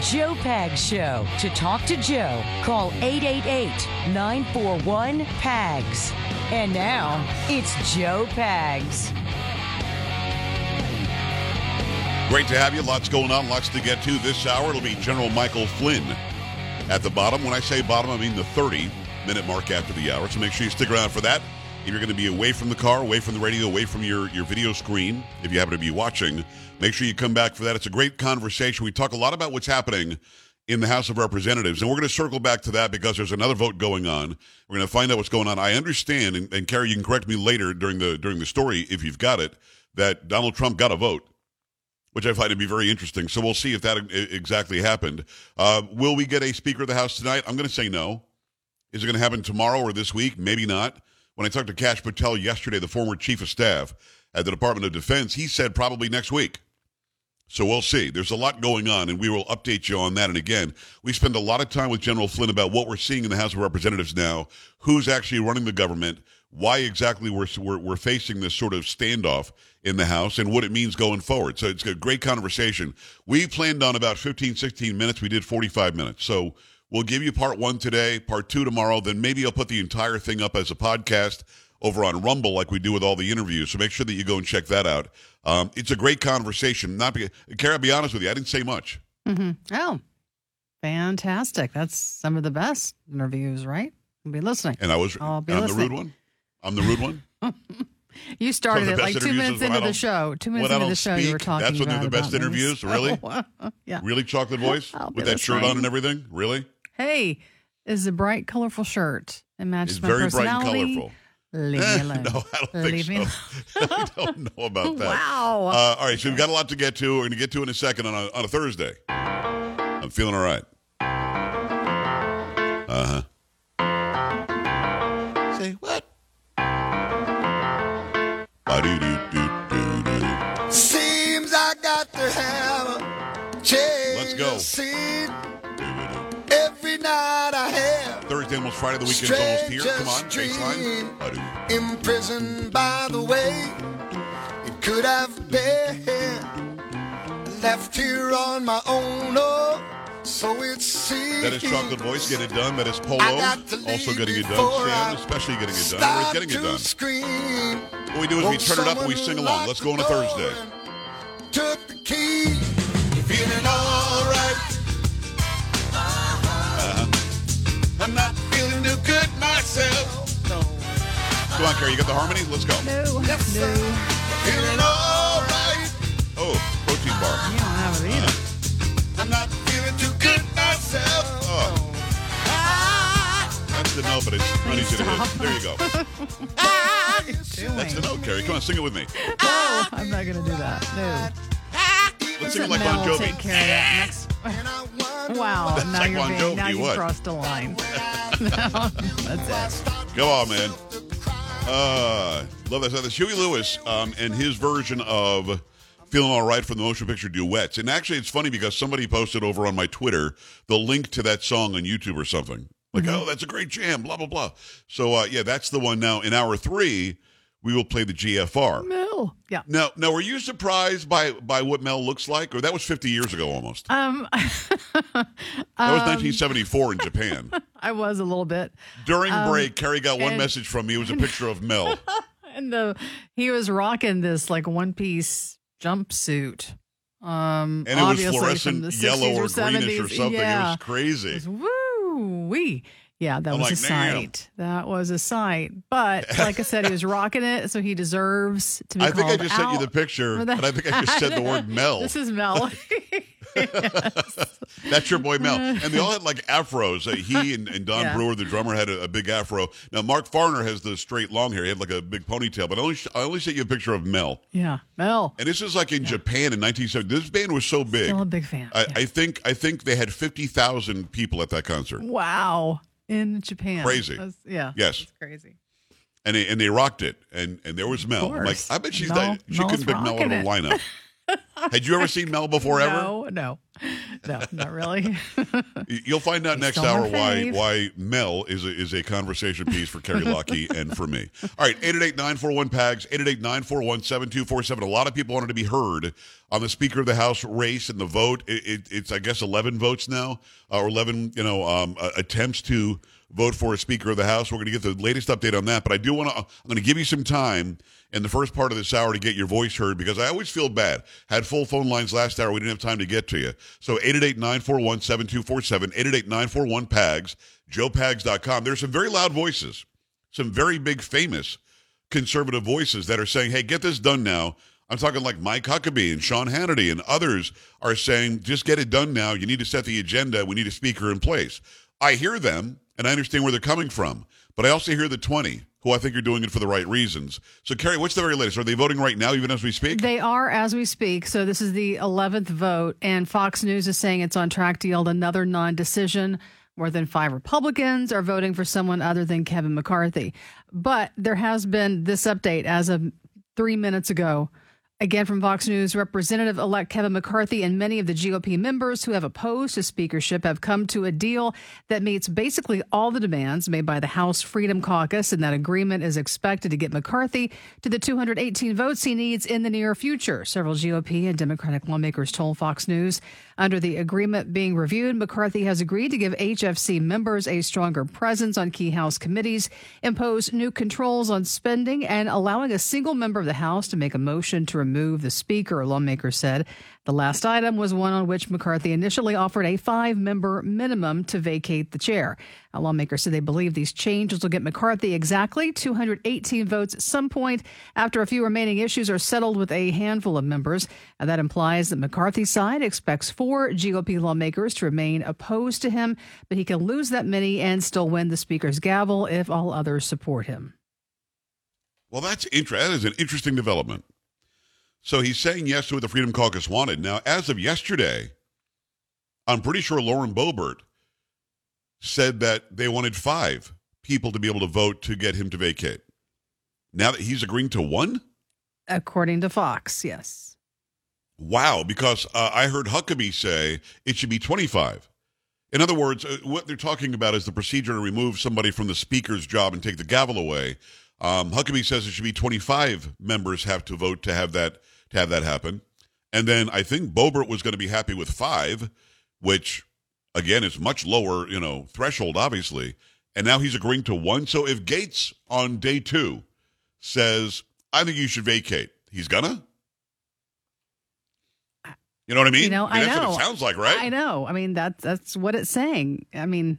Joe Pags Show. To talk to Joe, call 888 941 PAGS. And now, it's Joe Pags. Great to have you. Lots going on, lots to get to this hour. It'll be General Michael Flynn at the bottom. When I say bottom, I mean the 30 minute mark after the hour. So make sure you stick around for that. If you're going to be away from the car, away from the radio, away from your, your video screen, if you happen to be watching, make sure you come back for that. It's a great conversation. We talk a lot about what's happening in the House of Representatives, and we're going to circle back to that because there's another vote going on. We're going to find out what's going on. I understand, and, and Carrie, you can correct me later during the during the story if you've got it, that Donald Trump got a vote which I find to be very interesting. So we'll see if that exactly happened. Uh, will we get a Speaker of the House tonight? I'm going to say no. Is it going to happen tomorrow or this week? Maybe not. When I talked to Kash Patel yesterday, the former chief of staff at the Department of Defense, he said probably next week. So we'll see. There's a lot going on, and we will update you on that. And again, we spend a lot of time with General Flynn about what we're seeing in the House of Representatives now, who's actually running the government, why exactly we're, we're, we're facing this sort of standoff in the House and what it means going forward. So it's a great conversation. We planned on about 15, 16 minutes. We did 45 minutes. So we'll give you part one today, part two tomorrow. Then maybe I'll put the entire thing up as a podcast over on Rumble like we do with all the interviews. So make sure that you go and check that out. Um, it's a great conversation. Not because, Kara, I'll be honest with you, I didn't say much. Mm-hmm. Oh, fantastic. That's some of the best interviews, right? I'll be listening. And I was, I'll be I'm listening. the rude one. I'm the rude one. You started it like two minutes into the show. Two minutes into the show, you were talking that's when they're the best interviews? Really? Yeah. Really, chocolate voice I'll with that shirt on and everything. Really, Hey, is a bright, colorful shirt. It matches it's my very bright and personality. colorful. Leave me alone. no, I don't think Leave me so. I don't know about that. Wow. Uh, all right, so we've got a lot to get to. We're going to get to in a second on a, on a Thursday. I'm feeling all right. Uh huh. Say what? Seems I got to have a change Let's go. Of scene every night I have. Thursday, almost Friday. The weekend's almost here. Come on, baseline. Imprisoned by the way it could have been left here on my own. Oh, so it seems That is Chocolate Voice. Get it done. That is Polo. I got to leave Also getting it done. Sam, especially getting it done. Or is getting it done. Scream. What we do is we turn it up and we sing along. Let's go on a Thursday. Took the key, feeling all right. I'm not feeling too good myself. Come on, Carrie. You got the harmony? Let's go. no, Yes, no. Feeling all right. Oh, protein bar. You don't have it either. I'm not feeling too good myself. Oh, Ah, that's the note, but it's not easy to hit. There you go. ah, That's the note, Carrie. Come on, sing it with me. No, I'm not going to do that. No. Let's sing it like Mel Bon take Jovi. care of that next. and I wonder Wow, That's now like you're being, now you what? crossed a line. that's it. Come on, man. Uh, love that. That's Huey Lewis um, and his version of Feeling All Right from the motion picture Duets. And actually, it's funny because somebody posted over on my Twitter the link to that song on YouTube or something. Like, oh, that's a great jam, blah, blah, blah. So, uh, yeah, that's the one now. In hour three, we will play the GFR. Mel. Yeah. Now, now, were you surprised by by what Mel looks like? Or that was 50 years ago almost. Um, That was 1974 in Japan. I was a little bit. During break, Carrie got one Um, and- message from me. It was a picture of Mel. And the he was rocking this like one piece jumpsuit. Um, And it was fluorescent yellow or or greenish or something. Yeah. It was crazy. Woo wee. Yeah, that I'm was like, a sight. That was a sight. But like I said, he was rocking it, so he deserves to be I think I just sent you the picture, and I think I just said the word Mel. This is Mel. That's your boy Mel. And they all had like afros. Uh, he and, and Don Yeah. Brewer, the drummer, had a, a big afro. Now Mark Farner has the straight long hair. He had like a big ponytail. But I only I only sent you a picture of Mel. yeah, Mel. And this is like in Japan in 1970. This band was so big. Still a big fan. I, Yeah. I think I think they had 50,000 people at that concert. wow. In Japan. Crazy. That's- yeah. Yes. Crazy. And they, and they rocked it. And and there was Mel. I'm like. I bet she's Mel- not, she Mel's couldn't pick Mel out of a it. lineup. Had you ever seen Mel before ever? No, no, no, not really. You'll find out He's next hour why why Mel is a, is a conversation piece for Kerry Lockey and for me. All right, 888-941-PAGS, 888-941-7247. A lot of people wanted to be heard on the Speaker of the House race and the vote. It, it, it's, I guess, 11 votes now, uh, or 11, you know, um, uh, attempts to vote for a Speaker of the House. We're going to get the latest update on that, but I do want to, uh, I'm going to give you some time in the first part of this hour to get your voice heard because I always feel bad. Had full phone lines last hour. We didn't have time to get to you. So 888-941-7247, 888-941-PAGS, joepags.com. There's some very loud voices, some very big famous conservative voices that are saying, hey, get this done now. I'm talking like Mike Huckabee and Sean Hannity and others are saying, just get it done now. You need to set the agenda. We need a speaker in place. I hear them and I understand where they're coming from, but I also hear the 20 who I think are doing it for the right reasons. So, Carrie, what's the very latest? Are they voting right now, even as we speak? They are as we speak. So this is the 11th vote, and Fox News is saying it's on track to yield another non decision. More than five Republicans are voting for someone other than Kevin McCarthy. But there has been this update as of three minutes ago. Again, from Fox News, Representative elect Kevin McCarthy and many of the GOP members who have opposed his speakership have come to a deal that meets basically all the demands made by the House Freedom Caucus, and that agreement is expected to get McCarthy to the 218 votes he needs in the near future. Several GOP and Democratic lawmakers told Fox News. Under the agreement being reviewed, McCarthy has agreed to give HFC members a stronger presence on key House committees, impose new controls on spending, and allowing a single member of the House to make a motion to remove the Speaker, lawmakers said. The last item was one on which McCarthy initially offered a five member minimum to vacate the chair. A lawmaker said they believe these changes will get McCarthy exactly 218 votes at some point after a few remaining issues are settled with a handful of members. And that implies that McCarthy's side expects four GOP lawmakers to remain opposed to him, but he can lose that many and still win the Speaker's gavel if all others support him. Well, that's interesting. That is an interesting development. So he's saying yes to what the Freedom Caucus wanted. Now, as of yesterday, I'm pretty sure Lauren Boebert said that they wanted five people to be able to vote to get him to vacate. Now that he's agreeing to one? According to Fox, yes. Wow, because uh, I heard Huckabee say it should be 25. In other words, uh, what they're talking about is the procedure to remove somebody from the speaker's job and take the gavel away. Um, Huckabee says it should be 25 members have to vote to have that to have that happen. And then I think Boebert was going to be happy with five, which again is much lower, you know, threshold, obviously. And now he's agreeing to one. So if Gaetz on day two says, I think you should vacate, he's gonna? You know what I mean? You know, I mean, that's know. what it sounds like, right? I know. I mean, that's that's what it's saying. I mean,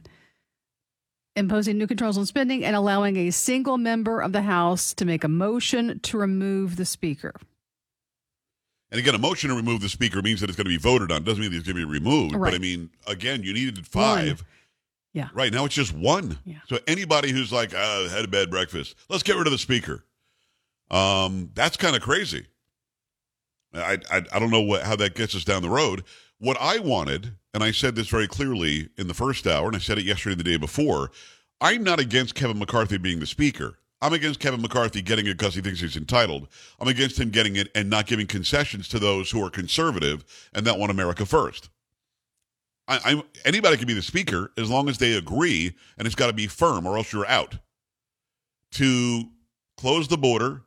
imposing new controls on spending and allowing a single member of the House to make a motion to remove the Speaker. And again, a motion to remove the speaker means that it's going to be voted on. Doesn't mean that it's going to be removed. But I mean, again, you needed five. Yeah. Right now, it's just one. Yeah. So anybody who's like, uh, had a bad breakfast, let's get rid of the speaker. Um, that's kind of crazy. I, I I don't know what how that gets us down the road. What I wanted, and I said this very clearly in the first hour, and I said it yesterday and the day before. I'm not against Kevin McCarthy being the speaker. I'm against Kevin McCarthy getting it because he thinks he's entitled. I'm against him getting it and not giving concessions to those who are conservative and that want America first. I, I'm anybody can be the speaker as long as they agree, and it's got to be firm, or else you're out. To close the border,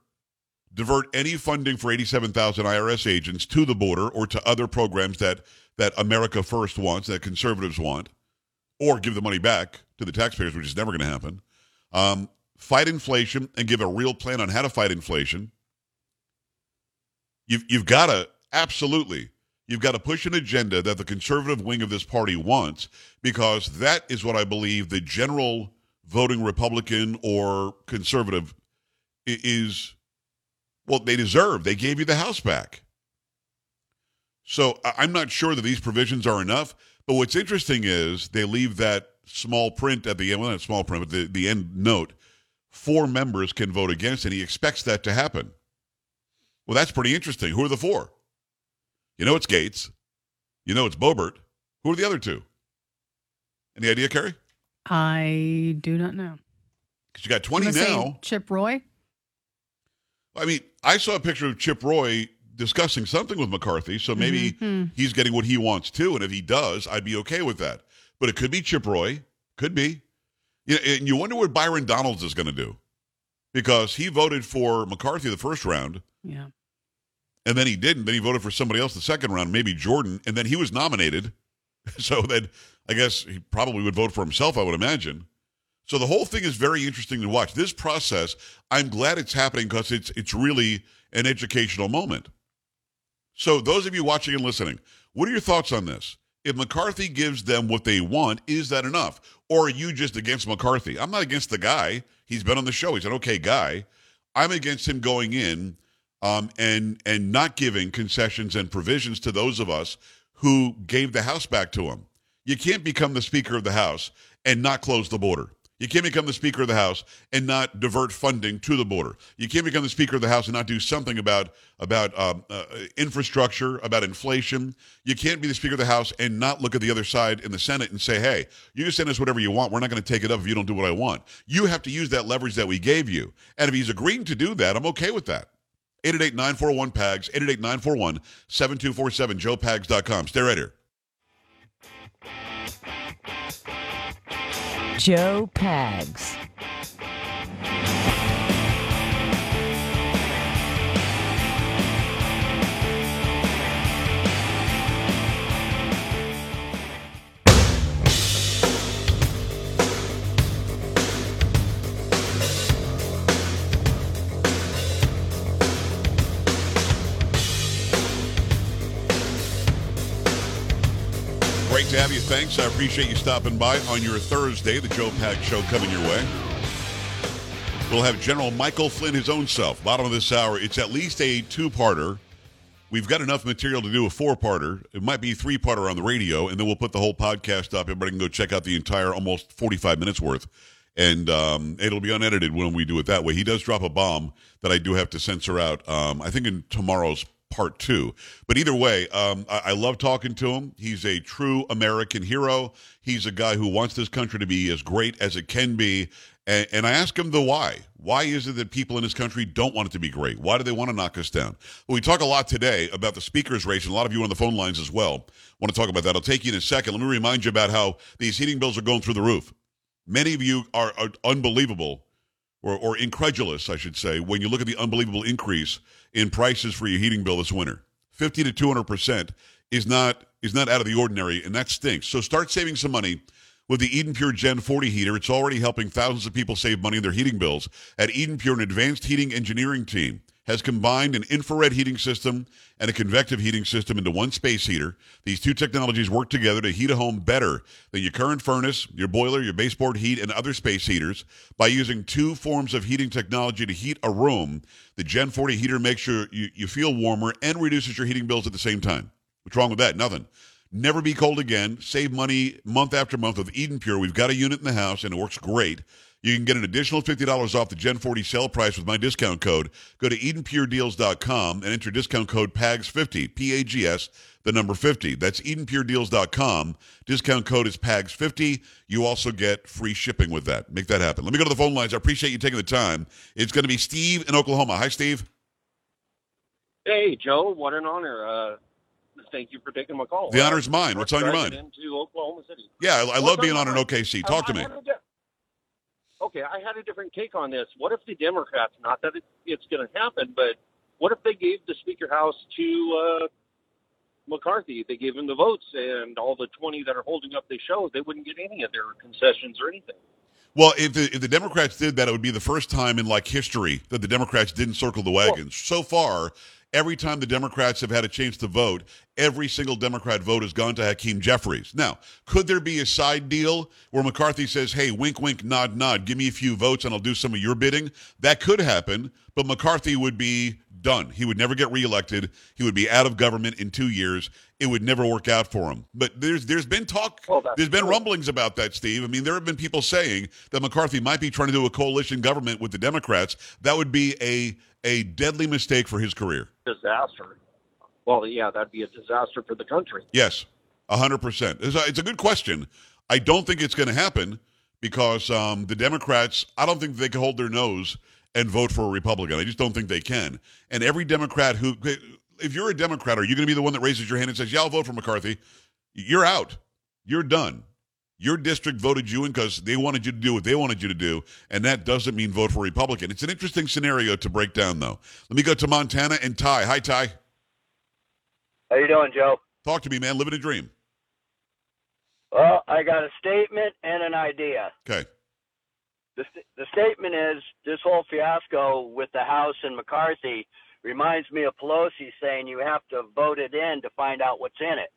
divert any funding for 87,000 IRS agents to the border or to other programs that that America First wants, that conservatives want, or give the money back to the taxpayers, which is never going to happen. Um, fight inflation and give a real plan on how to fight inflation. You've you've got to absolutely you've got to push an agenda that the conservative wing of this party wants because that is what I believe the general voting Republican or conservative is well, they deserve. They gave you the House back. So I'm not sure that these provisions are enough. But what's interesting is they leave that small print at the end, well, not small print, but the, the end note. Four members can vote against, and he expects that to happen. Well, that's pretty interesting. Who are the four? You know it's Gaetz. You know it's Boebert. Who are the other two? Any idea, Kerry? I do not know. Because you got 20 I'm gonna say now. Chip Roy. I mean, I saw a picture of Chip Roy discussing something with McCarthy, so maybe Mm-hmm. he's getting what he wants too. And if he does, I'd be okay with that. But it could be Chip Roy, could be. You know, and you wonder what Byron Donalds is going to do because he voted for McCarthy the first round, Yeah. and then he didn't. Then he voted for somebody else the second round, maybe Jordan, and then he was nominated. So then I guess he probably would vote for himself, I would imagine. So the whole thing is very interesting to watch. This process, I'm glad it's happening because it's it's really an educational moment. So those of you watching and listening, what are your thoughts on this? If McCarthy gives them what they want, is that enough? Or are you just against McCarthy? I'm not against the guy. He's been on the show. He's an okay guy. I'm against him going in um, and and not giving concessions and provisions to those of us who gave the House back to him. You can't become the Speaker of the House and not close the border. You can't become the Speaker of the House and not divert funding to the border. You can't become the Speaker of the House and not do something about about um, uh, infrastructure, about inflation. You can't be the Speaker of the House and not look at the other side in the Senate and say, "Hey, you can send us whatever you want. We're not going to take it up if you don't do what I want." You have to use that leverage that we gave you, and if he's agreeing to do that, I'm okay with that. 888-941-PAGS, 888-941-7247, joepags.com. Stay right here. Joe Pags. Thanks. I appreciate you stopping by on your Thursday, the Joe Pags Show coming your way. We'll have General Michael Flynn, his own self, bottom of this hour. It's at least a two parter. We've got enough material to do a four parter. It might be three parter on the radio, and then we'll put the whole podcast up. Everybody can go check out the entire almost 45 minutes worth. And um, it'll be unedited when we do it that way. He does drop a bomb that I do have to censor out, um, I think in tomorrow's part two. But either way, um, I, I love talking to him. He's a true American hero. He's a guy who wants this country to be as great as it can be. And, and I ask him the why. Why is it that people in this country don't want it to be great? Why do they want to knock us down? Well, we talk a lot today about the speaker's race, and a lot of you on the phone lines as well want to talk about that. I'll take you in a second. Let me remind you about how these heating bills are going through the roof. Many of you are, are unbelievable or, or incredulous, I should say, when you look at the unbelievable increase in prices for your heating bill this winter. 50 to 200 percent is not is not out of the ordinary, and that stinks. So start saving some money with the Eden Pure Gen 40 heater. It's already helping thousands of people save money on their heating bills. At Eden Pure, an advanced heating engineering team has combined an infrared heating system and a convective heating system into one space heater. These two technologies work together to heat a home better than your current furnace, your boiler, your baseboard heat, and other space heaters. By using two forms of heating technology to heat a room, the Gen 40 heater makes sure you, you feel warmer and reduces your heating bills at the same time. What's wrong with that? Nothing. Never be cold again. Save money month after month with Eden Pure. We've got a unit in the house and it works great. You can get an additional $50 off the Gen 40 sale price with my discount code. Go to EdenPureDeals.com and enter discount code PAGS50, P-A-G-S, the number 50. That's EdenPureDeals.com. Discount code is PAGS50. You also get free shipping with that. Make that happen. Let me go to the phone lines. I appreciate you taking the time. It's going to be Steve in Oklahoma. Hi, Steve. Hey, Joe, what an honor. Uh, thank you for taking my call. The Uh, honor's mine. What's on your mind? Into Oklahoma City. Yeah, I, I love being on an? OKC. Talk I to me. di- Okay, I had a different take on this. What if the Democrats, not that it, it's going to happen, but what if they gave the Speaker House to uh, McCarthy? They gave him the votes, and all the 20 that are holding up the show, they wouldn't get any of their concessions or anything. Well, if the, if the Democrats did that, it would be the first time in like history that the Democrats didn't circle the wagons. So far, every time the Democrats have had a chance to vote, every single Democrat vote has gone to Hakeem Jeffries. Now, could there be a side deal where McCarthy says, hey, wink, wink, nod, nod, give me a few votes and I'll do some of your bidding? That could happen, but McCarthy would be done. He would never get reelected. He would be out of government in two years. It would never work out for him. But there's there's been talk, Well, there's been rumblings about that, Steve. I mean, there have been people saying that McCarthy might be trying to do a coalition government with the Democrats. That would be a a deadly mistake for his career. Disaster. Well, yeah, that'd be a disaster for the country. Yes, hundred percent. It's a, it's a good question. I don't think it's going to happen because um, the Democrats. I don't think they can hold their nose and vote for a Republican. I just don't think they can. And every Democrat who if you're a Democrat, are you going to be the one that raises your hand and says, "Yeah, I'll vote for McCarthy"? You're out. You're done. Your district voted you in because they wanted you to do what they wanted you to do, and that doesn't mean vote for Republican. It's an interesting scenario to break down, though. Let me go to Montana and Ty. Hi, Ty. How you doing, Joe? Talk to me, man. Living a dream. Well, I got a statement and an idea. Okay. The, st- the statement is this whole fiasco with the House and McCarthy reminds me of Pelosi saying you have to vote it in to find out what's in it.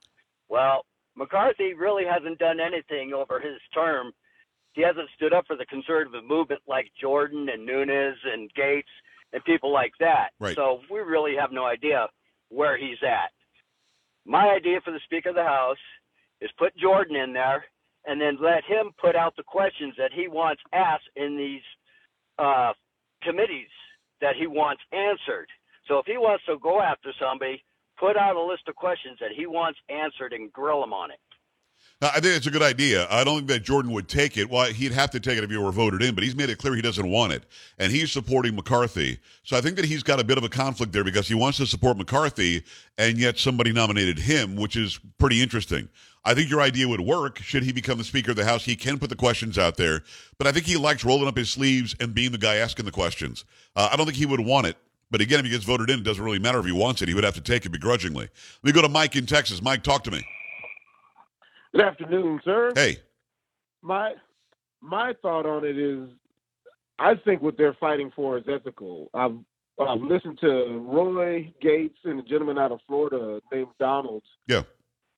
Well, McCarthy really hasn't done anything over his term. He hasn't stood up for the conservative movement like Jordan and Nunes and Gaetz and people like that. Right. So we really have no idea where he's at. My idea for the Speaker of the House is put Jordan in there and then let him put out the questions that he wants asked in these uh, committees that he wants answered. So if he wants to go after somebody, put out a list of questions that he wants answered and grill him on it. I think it's a good idea. I don't think that Jordan would take it. Well, he'd have to take it if he were voted in, but he's made it clear he doesn't want it. And he's supporting McCarthy. So I think that he's got a bit of a conflict there because he wants to support McCarthy, and yet somebody nominated him, which is pretty interesting. I think your idea would work. Should he become the Speaker of the House, he can put the questions out there. But I think he likes rolling up his sleeves and being the guy asking the questions. Uh, I don't think he would want it. But again, if he gets voted in, it doesn't really matter if he wants it. He would have to take it begrudgingly. Let me go to Mike in Texas. Mike, talk to me. Good afternoon, sir. Hey. My my thought on it is, I think what they're fighting for is ethical. I've, I've listened to Roy Gaetz and a gentleman out of Florida named Donald. Yeah.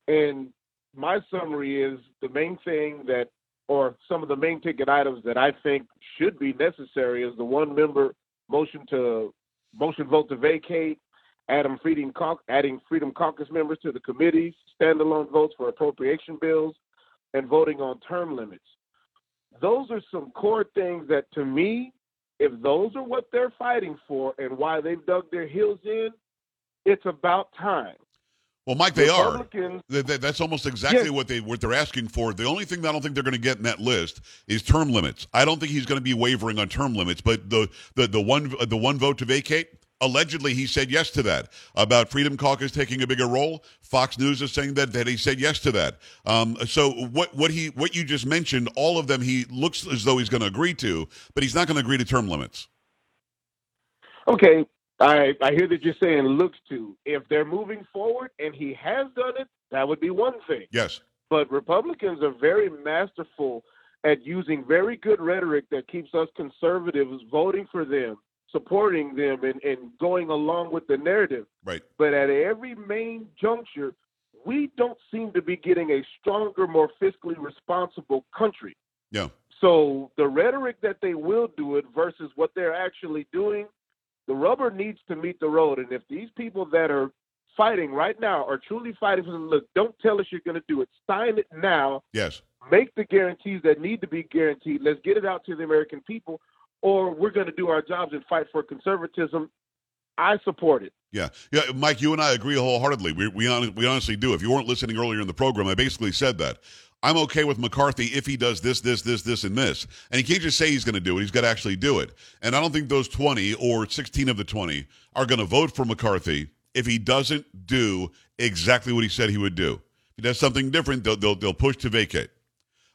And my summary is the main thing that, or some of the main ticket items that I think should be necessary is the one member motion to motion vote to vacate, Adam Freedom adding Freedom Caucus members to the committees, standalone votes for appropriation bills, and voting on term limits. Those are some core things that, to me, if those are what they're fighting for and why they've dug their heels in, it's about time. Well, Mike, they are. Republicans- Th- th- That's almost exactly Yes. what they what they're asking for. The only thing that I don't think they're going to get in that list is term limits. I don't think he's going to be wavering on term limits. But the the the one the one vote to vacate. Allegedly, he said yes to that. About Freedom Caucus taking a bigger role, Fox News is saying that that he said yes to that. Um, so what what he what you just mentioned, all of them, he looks as though he's going to agree to, but he's not going to agree to term limits. Okay, I I hear that you're saying looks to. If they're moving forward and he has done it, that would be one thing. Yes. But Republicans are very masterful at using very good rhetoric that keeps us conservatives voting for them, supporting them, and, and going along with the narrative. Right. But at every main juncture, we don't seem to be getting a stronger, more fiscally responsible country. Yeah. So the rhetoric that they will do it versus what they're actually doing, the rubber needs to meet the road. And if these people that are fighting right now are truly fighting for the look, don't tell us you're going to do it. Sign it now. Yes. Make the guarantees that need to be guaranteed. Let's get it out to the American people, or we're going to do our jobs and fight for conservatism. I support it. Yeah, yeah, Mike, you and I agree wholeheartedly. We we, we honestly do. If you weren't listening earlier in the program, I basically said that. I'm okay with McCarthy if he does this, this, this, this, and this. And he can't just say he's going to do it. He's got to actually do it. And I don't think those 20 or 16 of the 20 are going to vote for McCarthy if he doesn't do exactly what he said he would do. If he does something different, they'll, they'll, they'll push to vacate.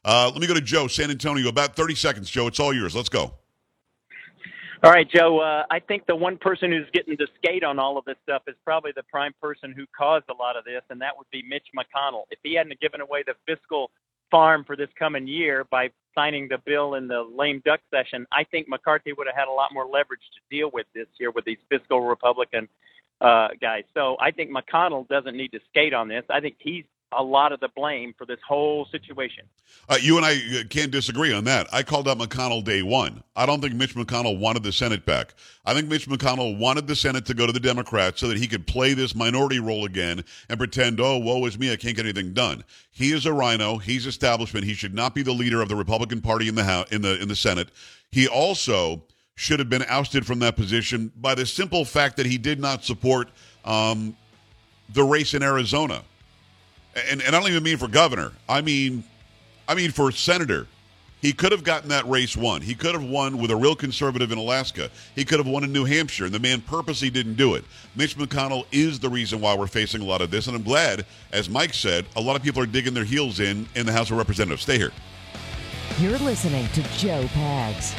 Uh, let me go to Joe, San Antonio. About 30 seconds, Joe. It's all yours. Let's go. All right, Joe. Uh, I think the one person who's getting to skate on all of this stuff is probably the prime person who caused a lot of this, and that would be Mitch McConnell. If he hadn't given away the fiscal farm for this coming year by signing the bill in the lame duck session, I think McCarthy would have had a lot more leverage to deal with this year with these fiscal Republican uh, guys. So I think McConnell doesn't need to skate on this. I think he's a lot of the blame for this whole situation. Uh, you and I uh, can't disagree on that. I called out McConnell day one. I don't think Mitch McConnell wanted the Senate back. I think Mitch McConnell wanted the Senate to go to the Democrats so that he could play this minority role again and pretend, oh, woe is me, I can't get anything done. He is a rhino. He's establishment. He should not be the leader of the Republican Party in the House, in the in the Senate. He also should have been ousted from that position by the simple fact that he did not support um, the race in Arizona and, and I don't even mean for governor. I mean, I mean for senator. He could have gotten that race won. He could have won with a real conservative in Alaska. He could have won in New Hampshire, and the man purposely didn't do it. Mitch McConnell is the reason why we're facing a lot of this, and I'm glad, as Mike said, a lot of people are digging their heels in in the House of Representatives. Stay here. You're listening to Joe Pags.